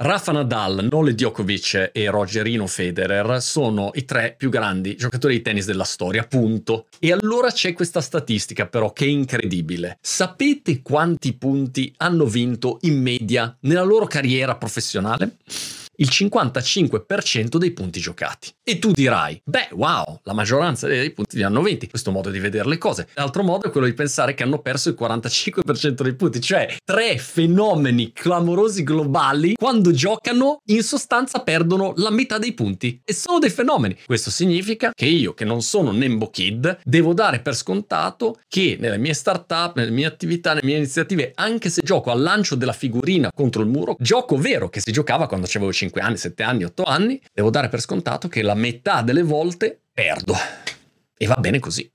Rafa Nadal, Nole Djokovic e Rogerino Federer sono i tre più grandi giocatori di tennis della storia, punto. E allora c'è questa statistica però che è incredibile. Sapete quanti punti hanno vinto in media nella loro carriera professionale? Il 55% dei punti giocati. E tu dirai, beh, wow, la maggioranza dei punti li hanno vinti. Questo modo di vedere le cose. L'altro modo è quello di pensare che hanno perso il 45% dei punti, cioè tre fenomeni clamorosi globali quando giocano in sostanza perdono la metà dei punti e sono dei fenomeni. Questo significa che io, che non sono Nembo Kid, devo dare per scontato che nelle mie startup, nelle mie attività, nelle mie iniziative, anche se gioco al lancio della figurina contro il muro, gioco vero che si giocava quando avevo 5 5 anni, 7 anni, 8 anni, devo dare per scontato che la metà delle volte perdo. E va bene così.